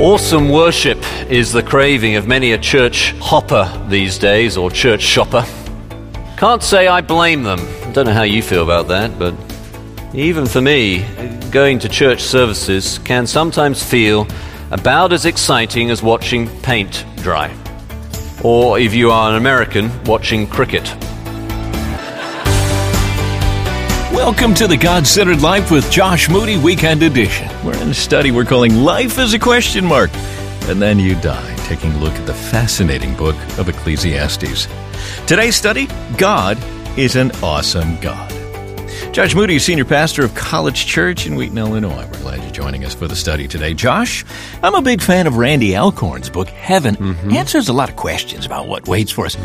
Awesome worship is the craving of many a church hopper these days, or church shopper. Can't say I blame them. Don't know how you feel about that, but even for me, going to church services can sometimes feel about as exciting as watching paint dry. Or if you are an American, watching cricket. Welcome to the God Centered Life with Josh Moody Weekend Edition. We're in a study we're calling Life is a Question Mark. And then you die, taking a look at the fascinating book of Ecclesiastes. Today's study God is an awesome God. Josh Moody senior pastor of College Church in Wheaton, Illinois. We're glad you're joining us for the study today. Josh, I'm a big fan of Randy Alcorn's book, Heaven. Mm-hmm. Answers a lot of questions about what waits for us.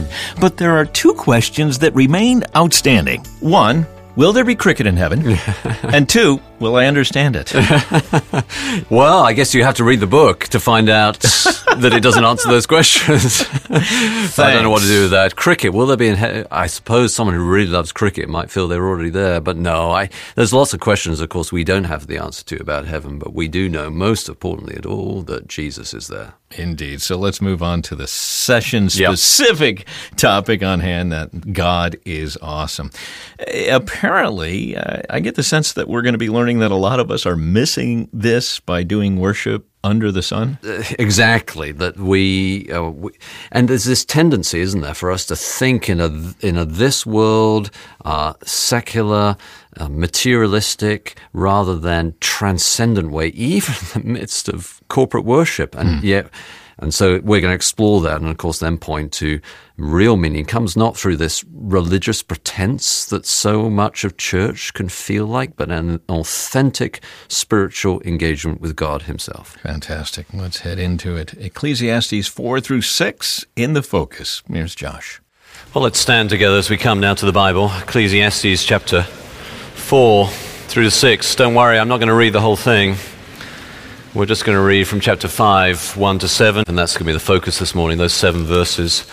But there are two questions that remain outstanding. One, Will there be cricket in heaven? and two, will I understand it? well, I guess you have to read the book to find out that it doesn't answer those questions. I don't know what to do with that. Cricket, will there be in I suppose someone who really loves cricket might feel they're already there, but no. I, there's lots of questions, of course, we don't have the answer to about heaven, but we do know, most importantly at all, that Jesus is there. Indeed. So let's move on to the session specific yep. topic on hand that God is awesome. Apparently, uh, I get the sense that we're going to be learning that a lot of us are missing this by doing worship under the sun? Uh, exactly. That we, uh, we, and there's this tendency, isn't there, for us to think in a in a this world, uh, secular, uh, materialistic, rather than transcendent way, even in the midst of corporate worship, and mm. yet and so we're going to explore that and, of course, then point to real meaning comes not through this religious pretense that so much of church can feel like, but an authentic spiritual engagement with God Himself. Fantastic. Let's head into it. Ecclesiastes 4 through 6 in the focus. Here's Josh. Well, let's stand together as we come now to the Bible. Ecclesiastes chapter 4 through to 6. Don't worry, I'm not going to read the whole thing. We're just going to read from chapter 5, 1 to 7, and that's going to be the focus this morning, those seven verses.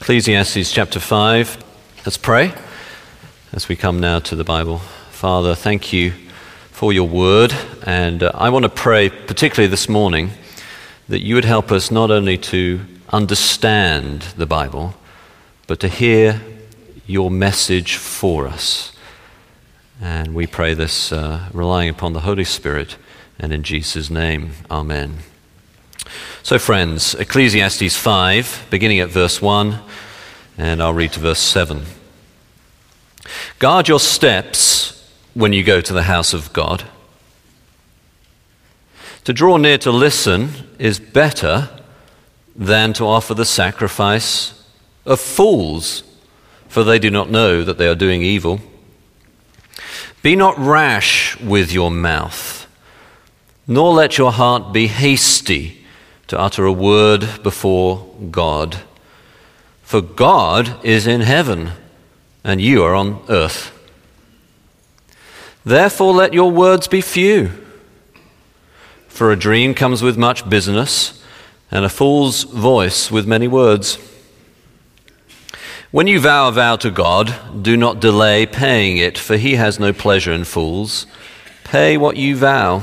Ecclesiastes chapter 5. Let's pray as we come now to the Bible. Father, thank you for your word, and uh, I want to pray, particularly this morning, that you would help us not only to understand the Bible, but to hear your message for us. And we pray this uh, relying upon the Holy Spirit and in Jesus' name, Amen. So, friends, Ecclesiastes 5, beginning at verse 1, and I'll read to verse 7. Guard your steps when you go to the house of God. To draw near to listen is better than to offer the sacrifice of fools, for they do not know that they are doing evil. Be not rash with your mouth nor let your heart be hasty to utter a word before God. For God is in heaven, and you are on earth. Therefore, let your words be few. For a dream comes with much business, and a fool's voice with many words. When you vow a vow to God, do not delay paying it, for he has no pleasure in fools. Pay what you vow.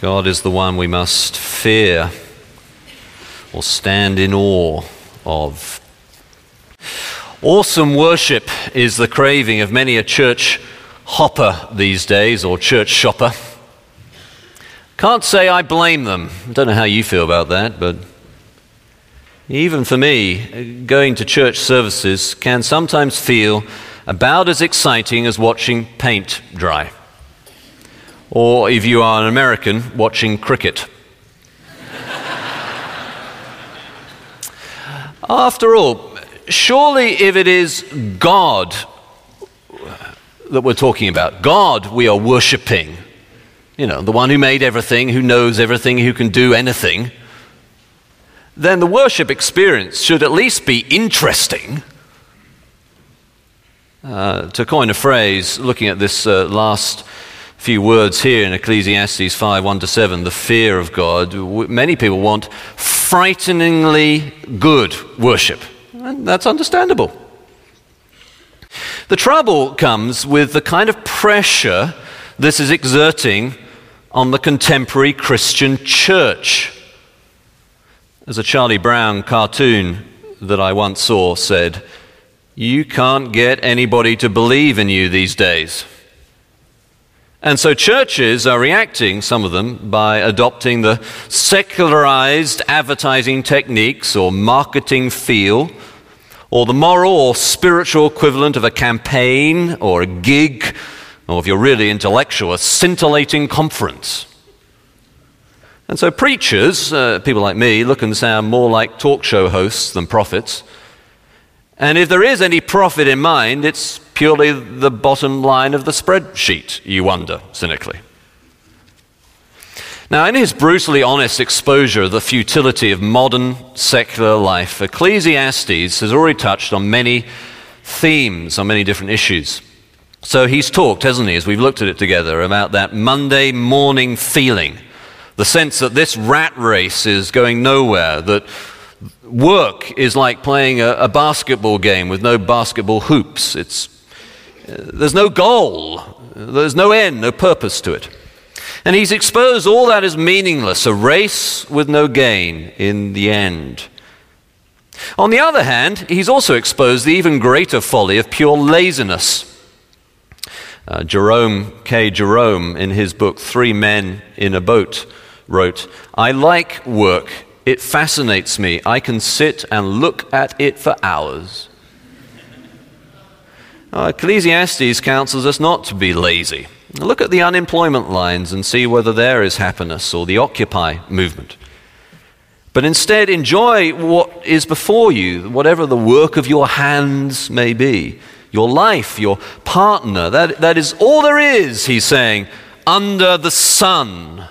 God is the one we must fear or stand in awe of. Awesome worship is the craving of many a church hopper these days or church shopper. Can't say I blame them. I don't know how you feel about that, but even for me, going to church services can sometimes feel about as exciting as watching paint dry or if you are an American, watching cricket. After all, surely if it is God that we're talking about, God we are worshipping, you know, the one who made everything, who knows everything, who can do anything, then the worship experience should at least be interesting. Uh, to coin a phrase, looking at this uh, last few words here in Ecclesiastes 5 1 to 7, the fear of God, many people want frighteningly good worship. And that's understandable. The trouble comes with the kind of pressure this is exerting on the contemporary Christian church. As a Charlie Brown cartoon that I once saw said, You can't get anybody to believe in you these days. And so churches are reacting, some of them, by adopting the secularized advertising techniques or marketing feel or the moral or spiritual equivalent of a campaign or a gig, or if you're really intellectual, a scintillating conference. And so preachers, uh, people like me, look and sound more like talk show hosts than prophets. And if there is any profit in mind, it's purely the bottom line of the spreadsheet, you wonder, cynically. Now, in his brutally honest exposure of the futility of modern secular life, Ecclesiastes has already touched on many themes, on many different issues. So he's talked, hasn't he, as we've looked at it together, about that Monday morning feeling, the sense that this rat race is going nowhere, that work is like playing a, a basketball game with no basketball hoops. It's, there's no goal, there's no end, no purpose to it. And he's exposed all that is meaningless, a race with no gain in the end. On the other hand, he's also exposed the even greater folly of pure laziness. Uh, Jerome K. Jerome, in his book Three Men in a Boat, wrote, I like work. It fascinates me. I can sit and look at it for hours. Uh, Ecclesiastes counsels us not to be lazy. Look at the unemployment lines and see whether there is happiness or the Occupy movement. But instead, enjoy what is before you, whatever the work of your hands may be. Your life, your partner, that, that is all there is, he's saying, under the sun.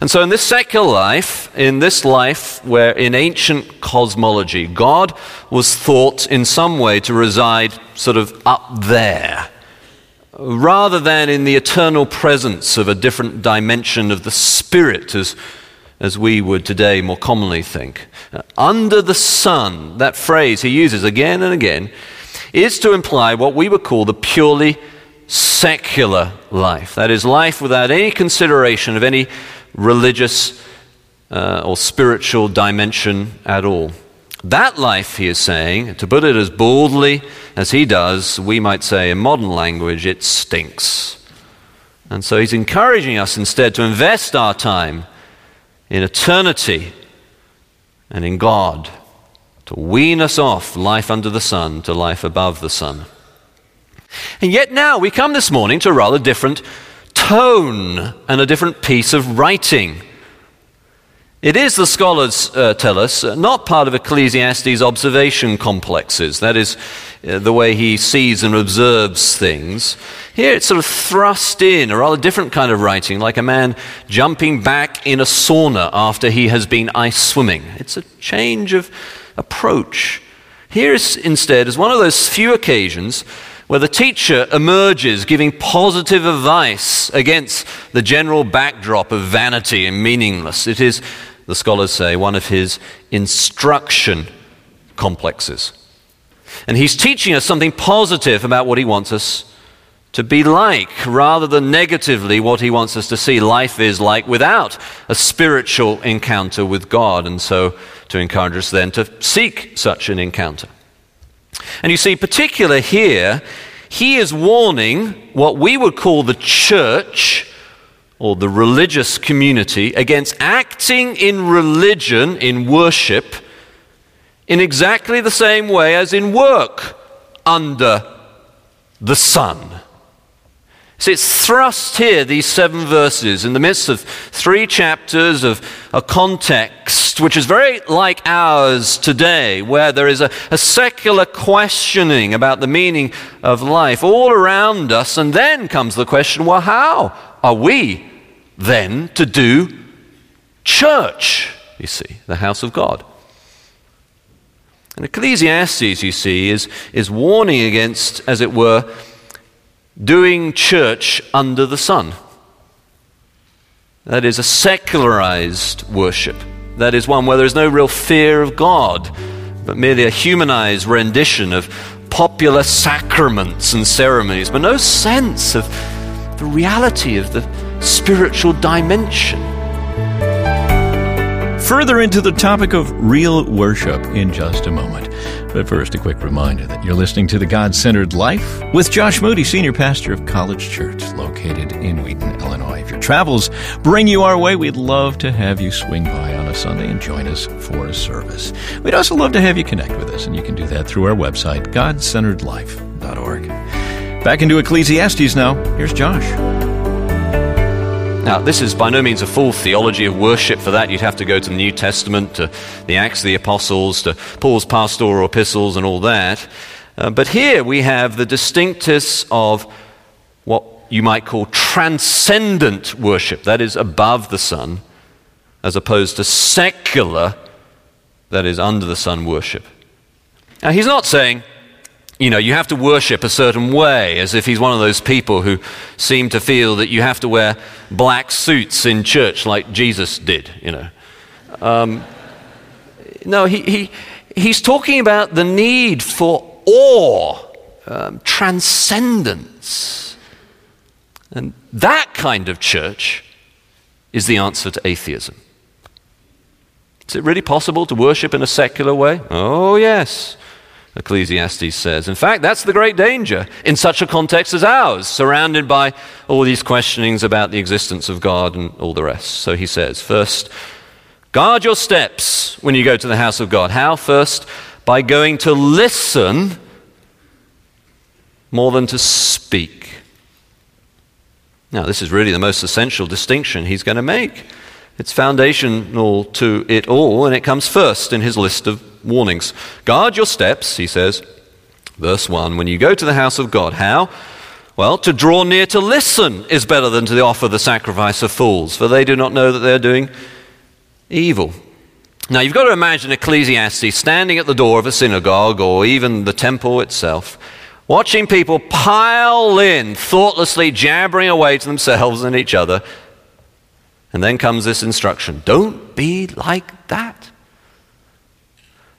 And so, in this secular life, in this life where in ancient cosmology, God was thought in some way to reside sort of up there rather than in the eternal presence of a different dimension of the Spirit, as, as we would today more commonly think. Under the sun, that phrase he uses again and again, is to imply what we would call the purely secular life. That is, life without any consideration of any religious uh, or spiritual dimension at all. That life, he is saying, to put it as boldly as he does, we might say in modern language, it stinks. And so he's encouraging us instead to invest our time in eternity and in God, to wean us off life under the sun to life above the sun. And yet now we come this morning to a rather different tone and a different piece of writing. It is, the scholars uh, tell us, uh, not part of Ecclesiastes' observation complexes. That is, uh, the way he sees and observes things. Here it's sort of thrust in, a rather different kind of writing, like a man jumping back in a sauna after he has been ice swimming. It's a change of approach. Here is instead is one of those few occasions where the teacher emerges giving positive advice against the general backdrop of vanity and meaningless. It is the scholars say, one of his instruction complexes. And he's teaching us something positive about what he wants us to be like, rather than negatively what he wants us to see life is like without a spiritual encounter with God. And so to encourage us then to seek such an encounter. And you see, particular here, he is warning what we would call the church or the religious community against acting in religion, in worship, in exactly the same way as in work under the sun. So it's thrust here, these seven verses, in the midst of three chapters of a context which is very like ours today, where there is a, a, secular questioning about the meaning of life all around us, and then comes the question well, how are we then to do church? You see, the house of God. And Ecclesiastes, you see, is, is warning against, as it were, doing church under the sun. That is a secularized worship. That is one where there is no real fear of God, but merely a humanized rendition of popular sacraments and ceremonies, but no sense of the reality of the spiritual dimension. Further into the topic of real worship in just a moment. But first, a quick reminder that you're listening to The God Centered Life with Josh Moody, Senior Pastor of College Church, located in Wheaton, Illinois. If your travels bring you our way, we'd love to have you swing by on a Sunday and join us for a service. We'd also love to have you connect with us, and you can do that through our website, godcenteredlife.org. Back into Ecclesiastes now. Here's Josh. Now, this is by no means a full theology of worship. For that, you'd have to go to the New Testament, to the Acts of the Apostles, to Paul's pastoral epistles, and all that. Uh, but here we have the distinctus of what you might call transcendent worship, that is, above the sun, as opposed to secular, that is, under the sun worship. Now, he's not saying you know, you have to worship a certain way, as if he's one of those people who seem to feel that you have to wear black suits in church like Jesus did, you know. Um, no, he, he, he's talking about the need for awe, um, transcendence. And that kind of church is the answer to atheism. Is it really possible to worship in a secular way? Oh, yes. Ecclesiastes says. In fact, that's the great danger in such a context as ours, surrounded by all these questionings about the existence of God and all the rest. So he says, first, guard your steps when you go to the house of God. How? First, by going to listen more than to speak. Now, this is really the most essential distinction he's going to make. It's foundational to it all, and it comes first in his list of warnings. Guard your steps, he says. Verse 1 When you go to the house of God, how? Well, to draw near to listen is better than to offer the sacrifice of fools, for they do not know that they are doing evil. Now, you've got to imagine Ecclesiastes standing at the door of a synagogue or even the temple itself, watching people pile in, thoughtlessly jabbering away to themselves and each other and then comes this instruction don't be like that.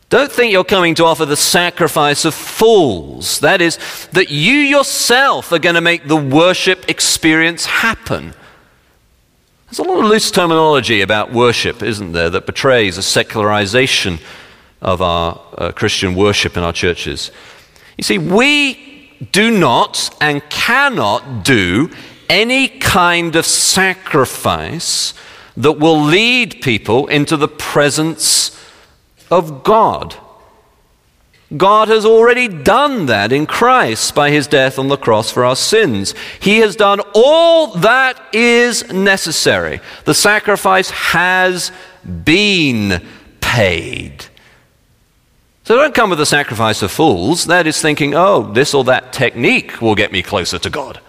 Don't think you're coming to offer the sacrifice of fools. That is, that you yourself are going to make the worship experience happen. There's a lot of loose terminology about worship, isn't there, that betrays a secularization of our uh, Christian worship in our churches. You see, we do not and cannot do any kind of sacrifice that will lead people into the presence of God. God has already done that in Christ by his death on the cross for our sins. He has done all that is necessary. The sacrifice has been paid. So don't come with the sacrifice of fools. That is thinking, oh, this or that technique will get me closer to God.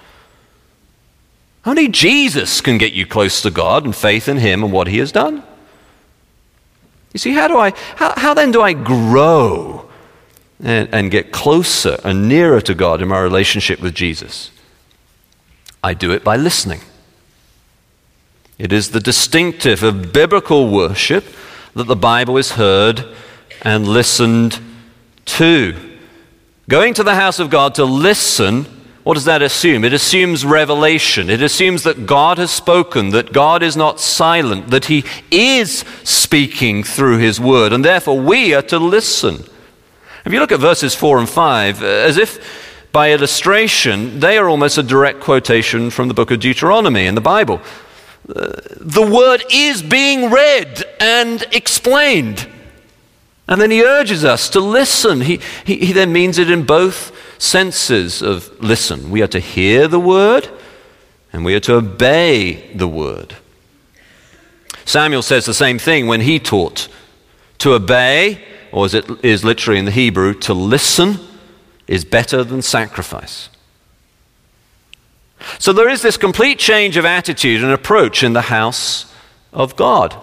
Only Jesus can get you close to God and faith in Him and what He has done. You see, how do I, how, how then do I grow and, and get closer and nearer to God in my relationship with Jesus? I do it by listening. It is the distinctive of biblical worship that the Bible is heard and listened to. Going to the house of God to listen what does that assume? It assumes revelation. It assumes that God has spoken, that God is not silent, that He is speaking through His word, and therefore we are to listen. If you look at verses 4 and 5, uh, as if by illustration, they are almost a direct quotation from the book of Deuteronomy in the Bible. Uh, the word is being read and explained. And then he urges us to listen. He, he, he then means it in both senses of listen. We are to hear the word and we are to obey the word. Samuel says the same thing when he taught. To obey, or as it is literally in the Hebrew, to listen, is better than sacrifice. So there is this complete change of attitude and approach in the house of God.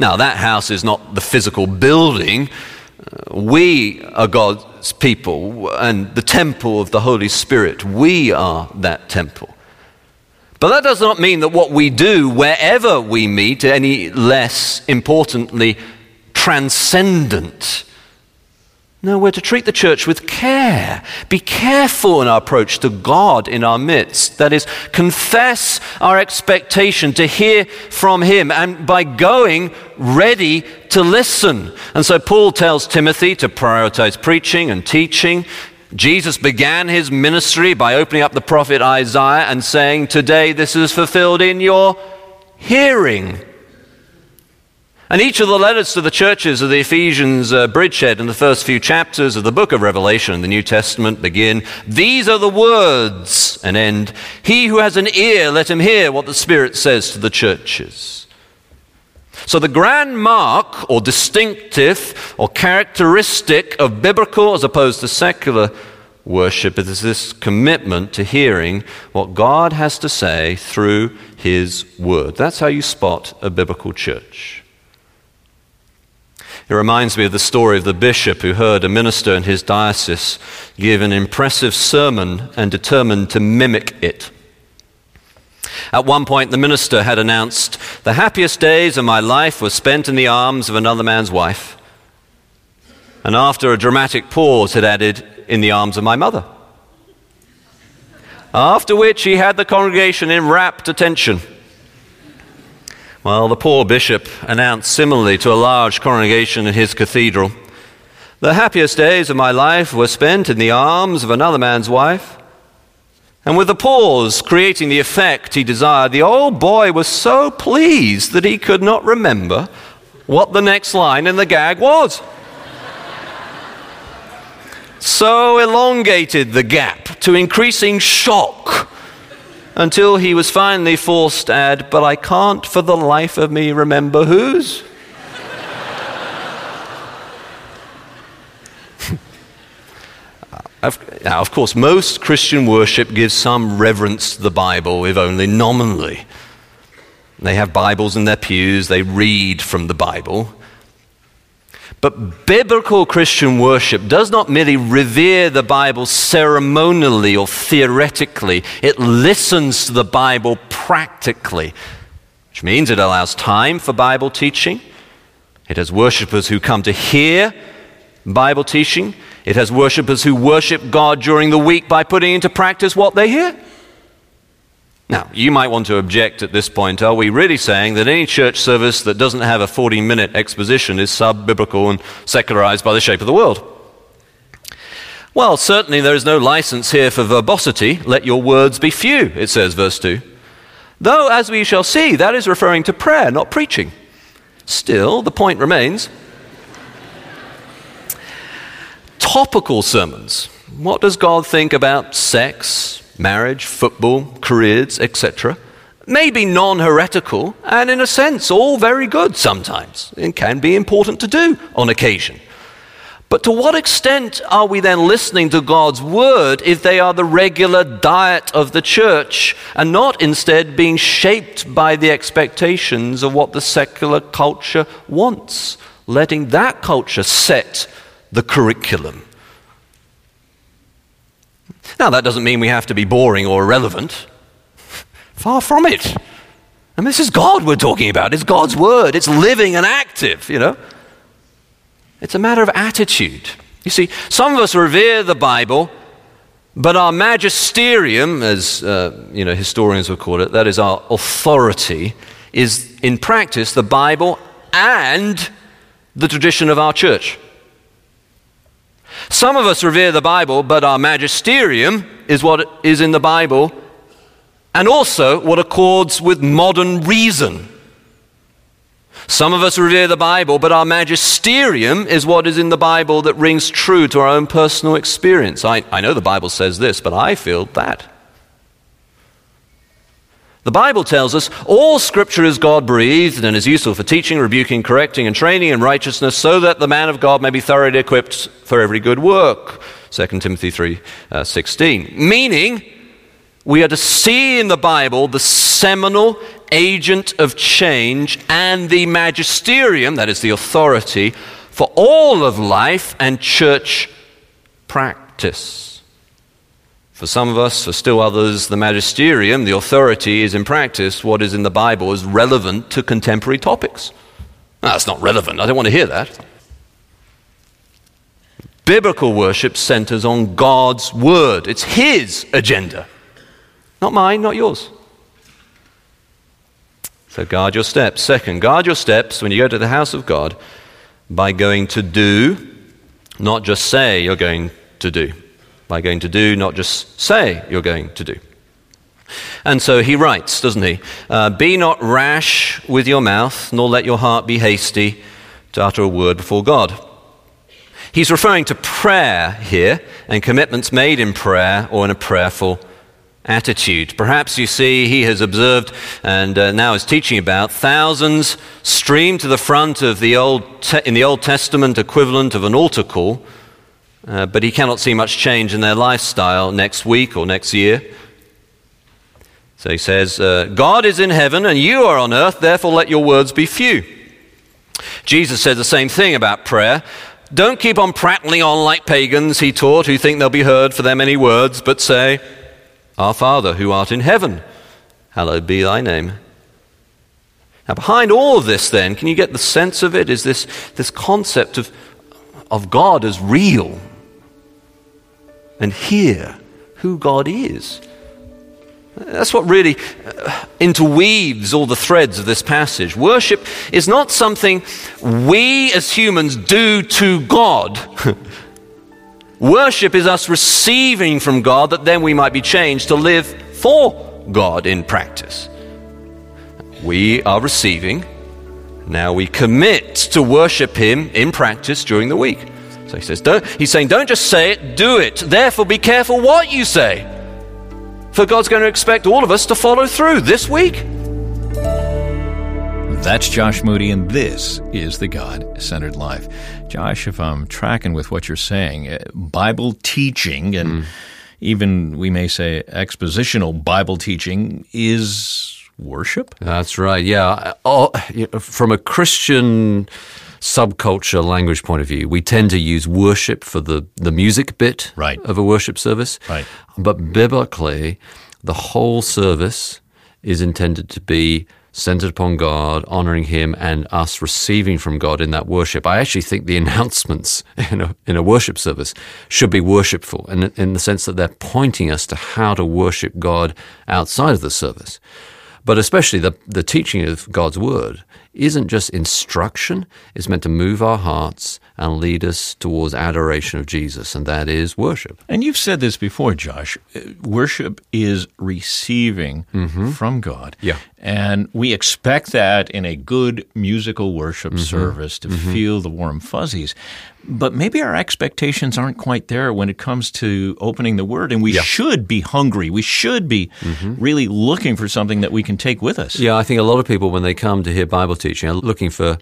Now, that house is not the physical building. Uh, we are God's people and the temple of the Holy Spirit. We are that temple. But that does not mean that what we do wherever we meet, any less importantly, transcendent no, we're to treat the church with care. Be careful in our approach to God in our midst. That is, confess our expectation to hear from Him, and by going, ready to listen. And so Paul tells Timothy to prioritize preaching and teaching. Jesus began his ministry by opening up the prophet Isaiah and saying, Today this is fulfilled in your hearing. And each of the letters to the churches of the Ephesians uh, bridgehead in the first few chapters of the book of Revelation in the New Testament begin, These are the words, and end, He who has an ear, let him hear what the Spirit says to the churches. So, the grand mark or distinctive or characteristic of biblical as opposed to secular worship is this commitment to hearing what God has to say through His Word. That's how you spot a biblical church. It reminds me of the story of the bishop who heard a minister in his diocese give an impressive sermon and determined to mimic it. At one point, the minister had announced, The happiest days of my life were spent in the arms of another man's wife. And after a dramatic pause, had added, In the arms of my mother. After which, he had the congregation in rapt attention. Well, the poor bishop announced similarly to a large congregation in his cathedral The happiest days of my life were spent in the arms of another man's wife. And with the pause creating the effect he desired, the old boy was so pleased that he could not remember what the next line in the gag was. so elongated the gap to increasing shock until he was finally forced to add, But I can't for the life of me remember whose. now, of course, most Christian worship gives some reverence to the Bible, if only nominally. They have Bibles in their pews, they read from the Bible. But biblical Christian worship does not merely revere the Bible ceremonially or theoretically, it listens to the Bible practically, which means it allows time for Bible teaching. It has worshippers who come to hear Bible teaching. It has worshippers who worship God during the week by putting into practice what they hear. Now, you might want to object at this point. Are we really saying that any church service that doesn't have a 40 minute exposition is sub biblical and secularized by the shape of the world? Well, certainly there is no license here for verbosity. Let your words be few, it says, verse 2. Though, as we shall see, that is referring to prayer, not preaching. Still, the point remains topical sermons. What does God think about sex, marriage, football, careers, etc., may be non heretical and, in a sense, all very good sometimes and can be important to do on occasion. But to what extent are we then listening to God's word if they are the regular diet of the church and not instead being shaped by the expectations of what the secular culture wants, letting that culture set the curriculum? Now, that doesn't mean we have to be boring or irrelevant. Far from it. And this is God we're talking about. It's God's word. It's living and active, you know. It's a matter of attitude. You see, some of us revere the Bible, but our magisterium, as uh, you know, historians would call it, that is our authority, is in practice the Bible and the tradition of our church. Some of us revere the Bible, but our magisterium is what is in the Bible and also what accords with modern reason. Some of us revere the Bible, but our magisterium is what is in the Bible that rings true to our own personal experience. I, I know the Bible says this, but I feel that. The Bible tells us all scripture is God breathed and is useful for teaching, rebuking, correcting, and training in righteousness, so that the man of God may be thoroughly equipped for every good work. 2 Timothy 3 uh, 16. Meaning, we are to see in the Bible the seminal agent of change and the magisterium, that is the authority, for all of life and church practice. For some of us, for still others, the magisterium, the authority, is in practice what is in the Bible is relevant to contemporary topics. No, that's not relevant. I don't want to hear that. Biblical worship centers on God's word, it's His agenda. Not mine, not yours. So guard your steps. Second, guard your steps when you go to the house of God by going to do, not just say you're going to do. By going to do, not just say you're going to do. And so he writes, doesn't he? Uh, be not rash with your mouth, nor let your heart be hasty to utter a word before God. He's referring to prayer here and commitments made in prayer or in a prayerful attitude. Perhaps you see, he has observed and uh, now is teaching about thousands stream to the front of the Old te- in the Old Testament equivalent of an altar call, uh, but he cannot see much change in their lifestyle next week or next year. So he says, uh, God is in heaven and you are on earth, therefore let your words be few. Jesus said the same thing about prayer. Don't keep on prattling on like pagans, he taught, who think they'll be heard for their many words, but say, our Father who art in heaven, hallowed be thy name. Now, behind all of this, then, can you get the sense of it? Is this, this concept of, of God as real and hear who God is? That's what really uh, interweaves all the threads of this passage. Worship is not something we as humans do to God. Worship is us receiving from God that then we might be changed to live for God in practice. We are receiving, now we commit to worship Him in practice during the week. So he says, don't, he's saying, don't just say it, do it. Therefore, be careful what you say. For God's going to expect all of us to follow through this week. That's Josh Moody, and this is the God centered life. Josh, if I'm tracking with what you're saying, uh, Bible teaching and mm. even we may say expositional Bible teaching is worship? That's right, yeah. Oh, from a Christian subculture language point of view, we tend to use worship for the, the music bit right. of a worship service. Right. But biblically, the whole service is intended to be centered upon God, honoring Him, and us receiving from God in that worship. I actually think the announcements in a, in a worship service should be worshipful in, in the sense that they're pointing us to how to worship God outside of the service. But especially the, the teaching of God's Word isn't just instruction, it's meant to move our hearts and lead us towards adoration of Jesus, and that is worship. And you've said this before, Josh. Uh, worship is receiving mm-hmm. from God. Yeah. And we expect that in a good musical worship mm-hmm. service to mm-hmm. feel the warm fuzzies. But maybe our expectations aren't quite there when it comes to opening the Word, and we yeah. should be hungry. We should be mm-hmm. really looking for something that we can take with us. Yeah, I think a lot of people, when they come to hear Bible teaching, are looking for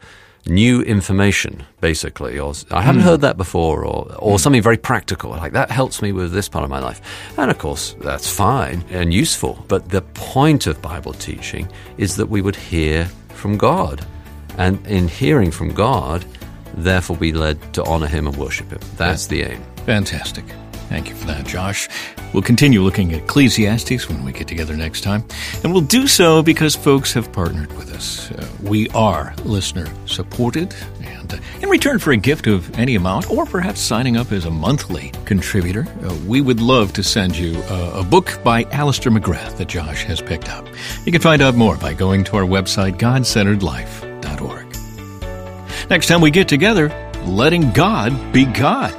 new information, basically, or I haven't mm. heard that before, or, or mm. something very practical, like that helps me with this part of my life. And of course, that's fine and useful. But the point of Bible teaching is that we would hear from God. And in hearing from God, therefore be led to honor Him and worship Him. That's the aim. Fantastic. Thank you for that, Josh. We'll continue looking at Ecclesiastes when we get together next time. And we'll do so because folks have partnered with us. Uh, we are listener supported. And uh, in return for a gift of any amount, or perhaps signing up as a monthly contributor, uh, we would love to send you a book by Alister McGrath that Josh has picked up. You can find out more by going to our website, godcenteredlife.org. Next time we get together, letting God be God.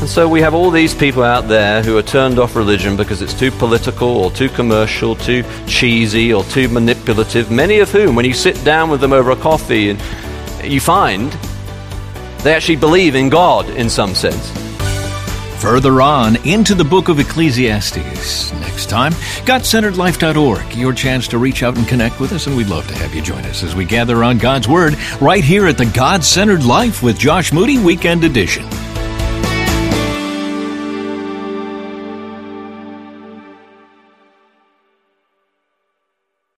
And so we have all these people out there who are turned off religion because it's too political or too commercial, too cheesy or too manipulative, many of whom, when you sit down with them over a coffee, and you find they actually believe in God in some sense. Further on into the book of Ecclesiastes next time. GodCenteredLife.org, your chance to reach out and connect with us, and we'd love to have you join us as we gather on God's Word right here at the God Centered Life with Josh Moody Weekend Edition.